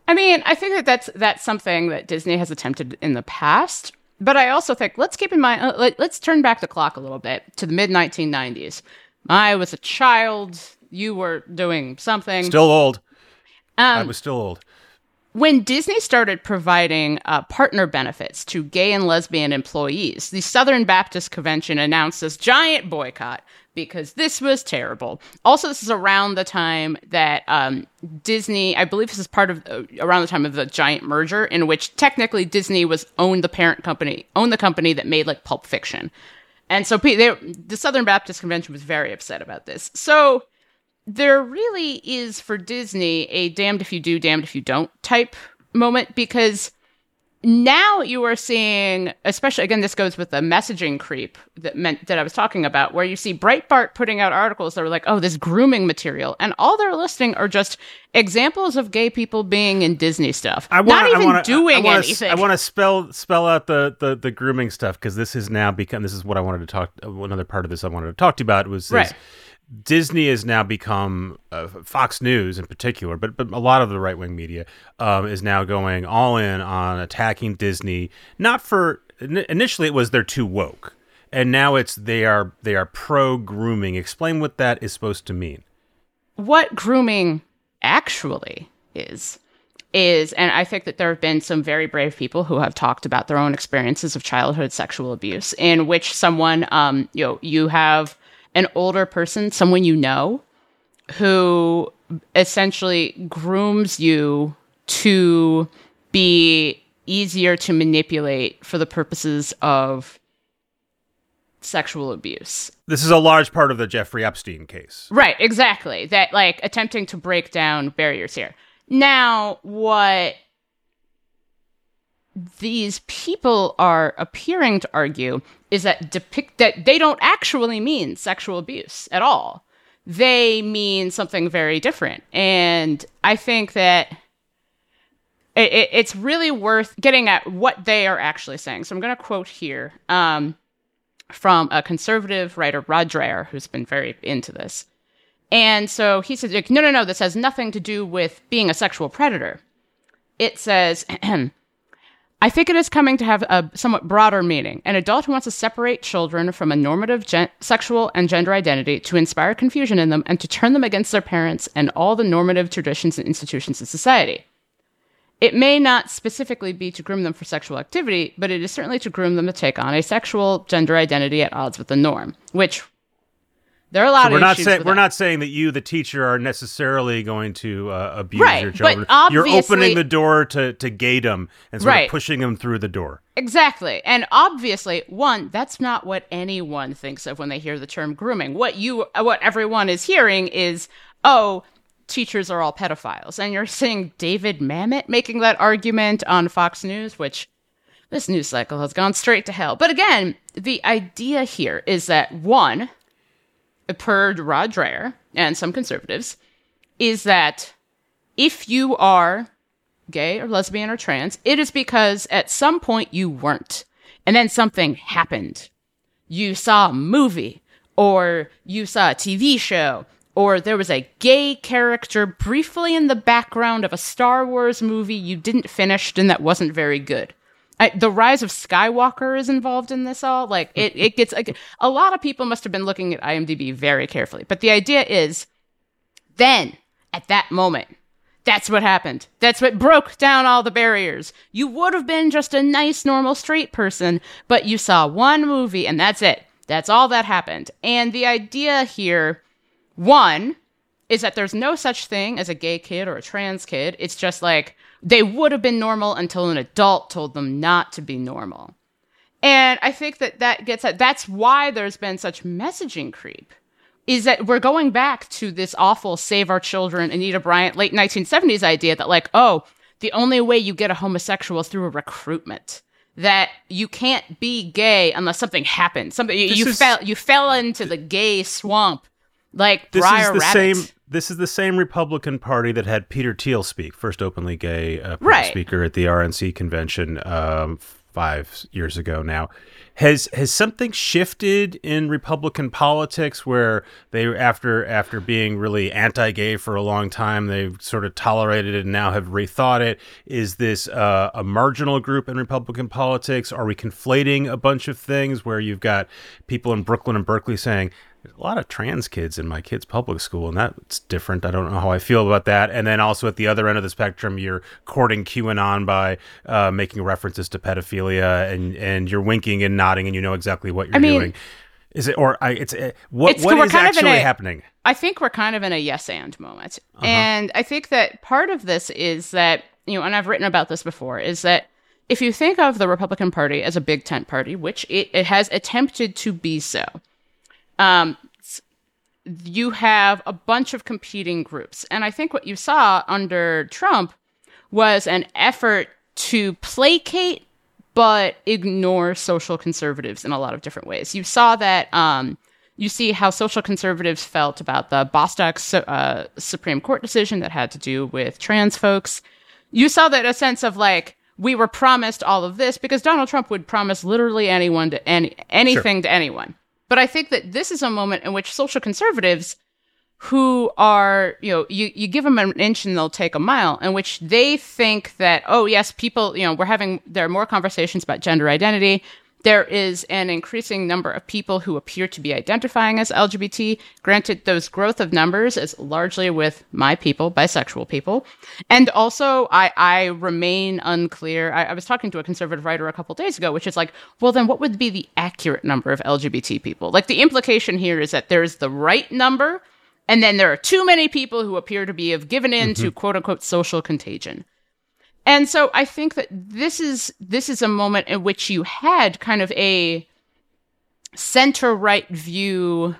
I mean, I think that that's that's something that Disney has attempted in the past. But I also think let's keep in mind uh, let, let's turn back the clock a little bit to the mid 1990s. I was a child. You were doing something. Still old. Um, I was still old. When Disney started providing uh, partner benefits to gay and lesbian employees, the Southern Baptist Convention announced this giant boycott because this was terrible. Also, this is around the time that um, Disney, I believe this is part of uh, around the time of the giant merger, in which technically Disney was owned the parent company, owned the company that made like Pulp Fiction, and so they, the Southern Baptist Convention was very upset about this. So there really is for Disney a damned if you do, damned if you don't type moment because now you are seeing, especially again, this goes with the messaging creep that meant that I was talking about, where you see Breitbart putting out articles that are like, oh, this grooming material, and all they're listing are just examples of gay people being in Disney stuff, I wanna, not even I wanna, doing I wanna, anything. I want to spell spell out the, the, the grooming stuff because this is now become. This is what I wanted to talk. Another part of this I wanted to talk to you about was Right. Disney has now become uh, Fox News in particular, but but a lot of the right wing media um, is now going all in on attacking Disney. Not for initially it was they're too woke, and now it's they are they are pro grooming. Explain what that is supposed to mean. what grooming actually is is and i think that there have been some very brave people who have talked about their own experiences of childhood sexual abuse in which someone um you know you have an older person someone you know who essentially grooms you to be easier to manipulate for the purposes of sexual abuse This is a large part of the Jeffrey Epstein case. Right, exactly. That like attempting to break down barriers here. Now, what these people are appearing to argue is that depict that they don't actually mean sexual abuse at all. they mean something very different. And I think that it, it, it's really worth getting at what they are actually saying. So I'm going to quote here um, from a conservative writer, Rod Dreher, who's been very into this. And so he says, no, no, no, this has nothing to do with being a sexual predator. It says, I think it is coming to have a somewhat broader meaning. An adult who wants to separate children from a normative gen- sexual and gender identity to inspire confusion in them and to turn them against their parents and all the normative traditions and institutions of society. It may not specifically be to groom them for sexual activity, but it is certainly to groom them to take on a sexual gender identity at odds with the norm, which there are a lot So of we're not saying we're that. not saying that you, the teacher, are necessarily going to uh, abuse Right, your but children. You're opening the door to to gate them and sort Right. of pushing them through the door. Exactly. And obviously, one, that's not what anyone thinks of when they hear the term grooming. What you what everyone is hearing is, "Oh, teachers are all pedophiles." And you're seeing David Mamet making that argument on Fox News, which this news cycle has gone straight to hell. But again, the idea here is that one, per Rod Dreher and some conservatives, is that if you are gay or lesbian or trans, it is because at some point you weren't. And then something happened. You saw a movie, or you saw a TV show, or there was a gay character briefly in the background of a Star Wars movie you didn't finish and that wasn't very good. I, the rise of Skywalker is involved in this all. Like it, it gets like, a lot of people must have been looking at IMDb very carefully. But the idea is, then at that moment, that's what happened. That's what broke down all the barriers. You would have been just a nice, normal, straight person, but you saw one movie and that's it. That's all that happened. And the idea here, one, is that there's no such thing as a gay kid or a trans kid. It's just like they would have been normal until an adult told them not to be normal. And I think that that gets at that's why there's been such messaging creep. Is that we're going back to this awful save our children Anita Bryant late 1970s idea that like oh the only way you get a homosexual is through a recruitment that you can't be gay unless something happened something you, you is- fell you fell into the gay swamp like This Briar is the Rabbit. same. This is the same Republican Party that had Peter Thiel speak, first openly gay uh, Right. speaker at the RNC convention um, five years ago. Now, has has something shifted in Republican politics where they after after being really anti-gay for a long time, they've sort of tolerated it and now have rethought it? Is this uh, a marginal group in Republican politics? Are we conflating a bunch of things where you've got people in Brooklyn and Berkeley saying? There's a lot of trans kids in my kid's public school, and that's different. I don't know how I feel about that. And then also at the other end of the spectrum, you're courting QAnon by uh, making references to pedophilia, and and you're winking and nodding, and you know exactly what you're I mean- doing. Is it or I? It's uh, what It's- what is kind of in actually a- happening? I think we're kind of in a yes and moment. And I think that part of this is that, you know, and I've written about this before, is that if you think of the Republican Party as a big tent party, which it, it has attempted to be so, um, you have a bunch of competing groups. And I think what you saw under Trump was an effort to placate but ignore social conservatives in a lot of different ways. You saw that. Um, you see how social conservatives felt about the Bostock uh, Supreme Court decision that had to do with trans folks. You saw that a sense of like we were promised all of this because Donald Trump would promise literally anyone to any anything to anyone. But I think that this is a moment in which social conservatives who are, you know, you, you give them an inch and they'll take a mile, in which they think that, oh, yes, people, you know, we're having, there are more conversations about gender identity. There is an increasing number of people who appear to be identifying as LGBT. Granted, those growth of numbers is largely with my people, bisexual people. And also, I, I remain unclear. I, I was talking to a conservative writer a couple days ago, which is like, well, then what would be the accurate number of LGBT people? Like, the implication here is that there's the right number, and then there are too many people who appear to be have given in mm-hmm. to quote unquote social contagion. And so I think that this is this is a moment in which you had kind of a center right view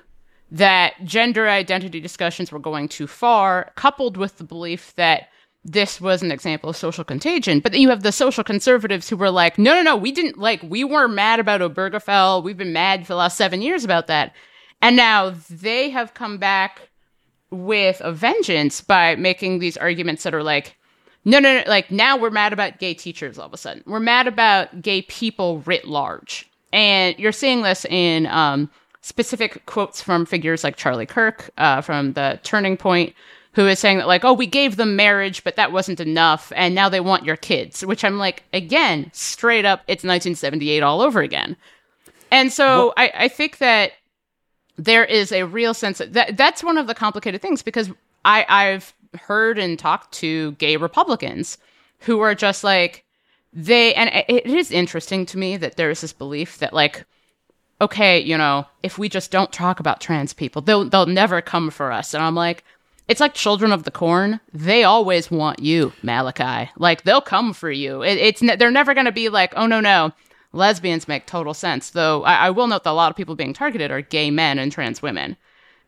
that gender identity discussions were going too far, coupled with the belief that this was an example of social contagion. But then you have the social conservatives who were like, no, no, no, we didn't like, we weren't mad about Obergefell. We've been mad for the last seven years about that. And now they have come back with a vengeance by making these arguments that are like, no, no, no, like now we're mad about gay teachers all of a sudden. We're mad about gay people writ large. And you're seeing this in um, specific quotes from figures like Charlie Kirk uh, from the Turning Point, who is saying that, like, oh, we gave them marriage, but that wasn't enough. And now they want your kids, which I'm like, again, straight up, it's 1978 all over again. And so I, I think that there is a real sense of, that that's one of the complicated things because I, I've heard and talked to gay Republicans who are just like, they, and it is interesting to me that there is this belief that, like, okay, you know, if we just don't talk about trans people, they'll they'll never come for us. And I'm like, it's like children of the corn. They always want you, Malachi. Like they'll come for you. It, it's they're never going to be like, oh no no, lesbians make total sense. Though I, I, will note that a lot of people being targeted are gay men and trans women.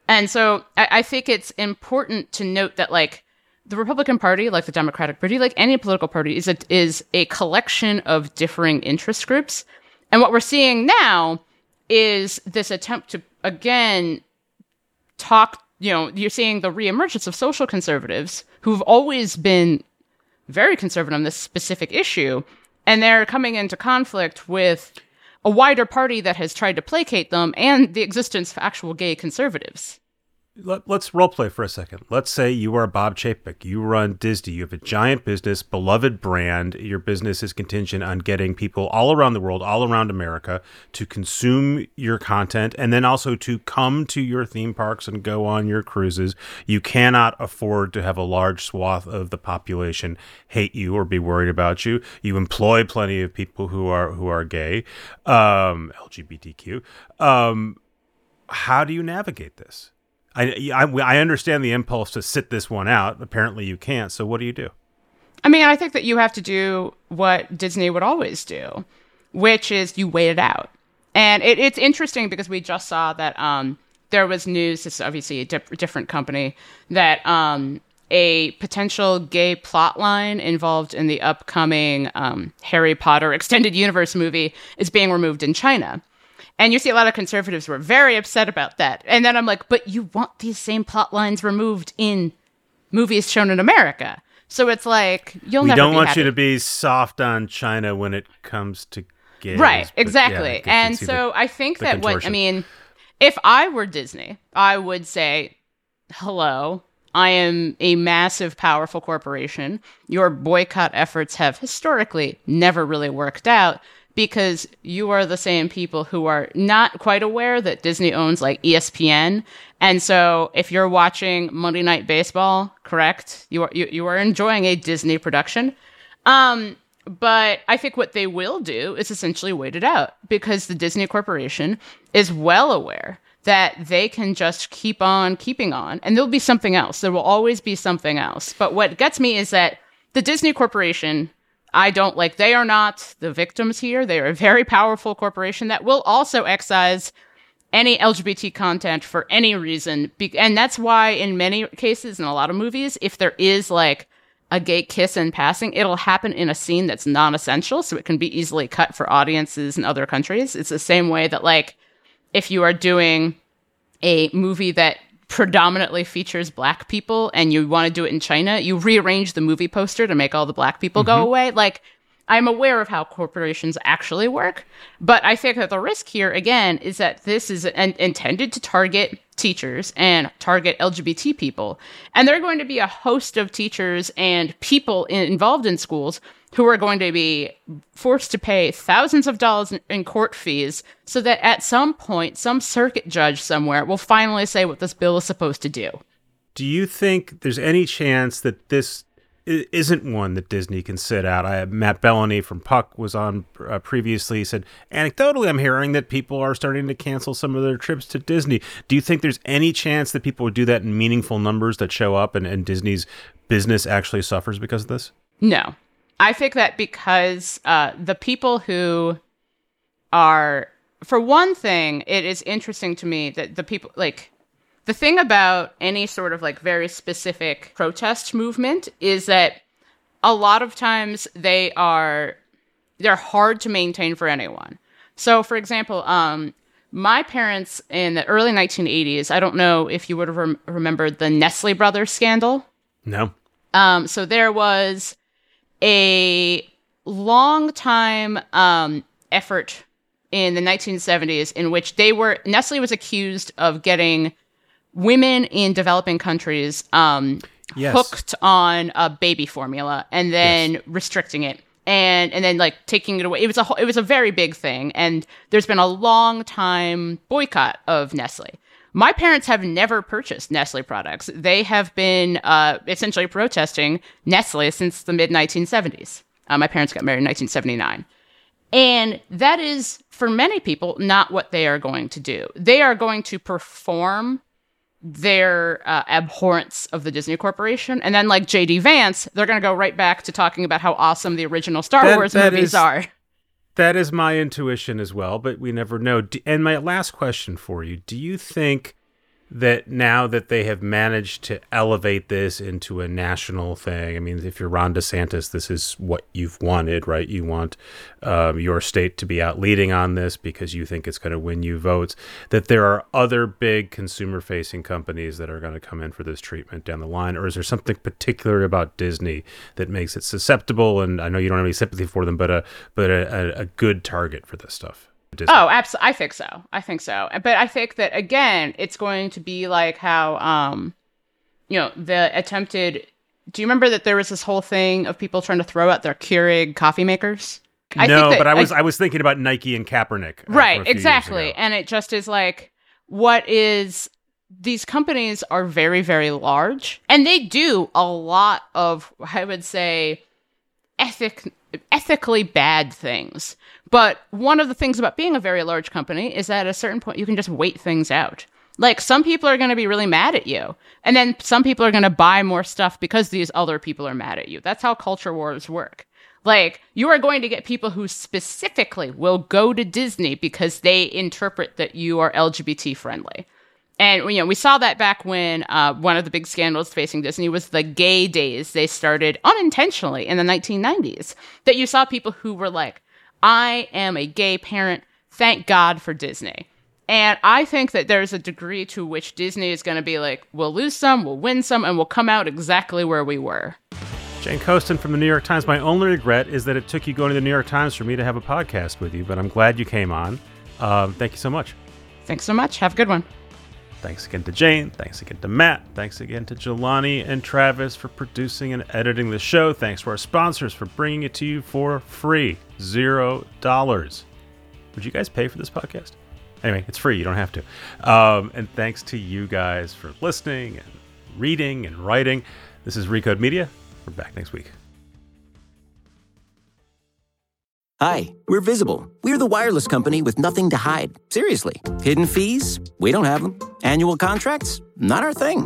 And so I, I think it's important to note that like the Republican Party, like the Democratic Party, like any political party, is a, is a collection of differing interest groups. And what we're seeing now is this attempt to again talk. You know, you're seeing the reemergence of social conservatives who've always been very conservative on this specific issue, and they're coming into conflict with a wider party that has tried to placate them and the existence of actual gay conservatives let, us role play for a second. Let's say you are Bob Chapek. You run Disney. You have a giant business, beloved brand. Your business is contingent on getting people all around the world, all around America, to consume your content and then also to come to your theme parks and go on your cruises. You cannot afford to have a large swath of the population hate you or be worried about you. You employ plenty of people who are who are gay, um, LGBTQ. Um, how do you navigate this? I, I, I understand the impulse to sit this one out. Apparently, you can't. So, what do you do? I mean, I think that you have to do what Disney would always do, which is you wait it out. And it, it's interesting because we just saw that um, there was news. This is obviously a different company that um, a potential gay plot line involved in the upcoming um, Harry Potter extended universe movie is being removed in China. And you see a lot of conservatives were very upset about that. And then I'm like, but you want these same plot lines removed in movies shown in America. So it's like you'll never." we never. don't want happy. you to be soft on China when it comes to gays. Right, exactly. Yeah, and so the, I think that contortion. what I mean, if I were Disney, I would say, "Hello, I am a massive, powerful corporation. Your boycott efforts have historically never really worked out because you are the same people who are not quite aware that Disney owns like ESPN. And so if you're watching Monday Night Baseball, correct? You are you, you are enjoying a Disney production. Um but I think what they will do is essentially wait it out because the Disney Corporation is well aware that they can just keep on keeping on and there'll be something else. There will always be something else. But what gets me is that the Disney Corporation I don't like, they are not the victims here. They are a very powerful corporation that will also excise any LGBT content for any reason. and that's why, in many cases, in a lot of movies, if there is like a gay kiss in passing, it'll happen in a scene that's non essential. So it can be easily cut for audiences in other countries. It's the same way that, like, if you are doing a movie that predominantly features black people and you want to do it in China, you rearrange the movie poster to make all the black people mm-hmm. go away. Like, I'm aware of how corporations actually work, but I think that the risk here, again, is that this is an- intended to target teachers and target LGBT people. And there are going to be a host of teachers and people in- involved in schools who are going to be forced to pay thousands of dollars in court fees so that at some point, some circuit judge somewhere will finally say what this bill is supposed to do. Do you think there's any chance that this isn't one that Disney can sit out? I Matt Belloni from Puck was on uh, previously. He said, anecdotally, I'm hearing that people are starting to cancel some of their trips to Disney. Do you think there's any chance that people would do that in meaningful numbers that show up and, and Disney's business actually suffers because of this? No, I think that because uh, the people who are, for one thing, it is interesting to me that the people, like, the thing about any sort of like very specific protest movement is that a lot of times they are, they're hard to maintain for anyone. So, for example, um, My parents in the early 1980s, I don't know if you would have rem- remembered the Nestle Brothers scandal. No. Um, so there was a long time um, effort in the 1970s in which they were Nestle was accused of getting women in developing countries um, Yes. hooked on a baby formula and then restricting it and and then like taking it away. It was a whole- it was a very big thing, and there's been a long time boycott of Nestle. My parents have never purchased Nestle products. They have been uh, essentially protesting Nestle since the mid 1970s. Uh, my parents got married in 1979. And that is, for many people, not what they are going to do. They are going to perform their uh, abhorrence of the Disney Corporation. And then, like J.D. Vance, they're going to go right back to talking about how awesome the original Star That- Wars that movies is- are. That is my intuition as well, but we never know. And my last question for you Do you think that now that they have managed to elevate this into a national thing, I mean, if you're Ron DeSantis, this is what you've wanted, right? You want um, your state to be out leading on this because you think it's going to win you votes, that there are other big consumer facing companies that are going to come in for this treatment down the line? Or is there something particular about Disney that makes it susceptible? And I know you don't have any sympathy for them, but a, but a, a, a good target for this stuff? Disney. Oh, absolutely. I think so. I think so. But I think that again, it's going to be like how, um, you know, the attempted. Do you remember that there was this whole thing of people trying to throw out their Keurig coffee makers? I no, think that- but I was I was thinking about Nike and Kaepernick. uh, right exactly and it just is like what is these companies are very very large and they do a lot of i would say ethic ethically bad things but one of the things about being a very large company is that at a certain point you can just wait things out like some people are going to be really mad at you and then some people are going to buy more stuff because these other people are mad at you that's how culture wars work like, you are going to get people who specifically will go to Disney because they interpret that you are LGBT friendly. And you know, we saw that back when uh, one of the big scandals facing Disney was the gay days they started unintentionally in the 1990s. That you saw people who were like, "I am a gay parent. Thank God for Disney." And I think that there's a degree to which Disney is going to be like, "We'll lose some, we'll win some, and we'll come out exactly where we were." Jane Coaston from the New York Times. My only regret is that it took you going to the New York Times for me to have a podcast with you, but I'm glad you came on. Um, thank you so much. Thanks so much. Have a good one. Thanks again to Jane. Thanks again to Matt. Thanks again to Jelani and Travis for producing and editing the show. Thanks to our sponsors for bringing it to you for free. Zero dollars. Would you guys pay for this podcast? Anyway, it's free. You don't have to. Um, and thanks to you guys for listening and reading and writing. This is Recode Media. We're back next week. Hi, we're Visible. We're the wireless company with nothing to hide. Seriously. Hidden fees? We don't have them. Annual contracts? Not our thing.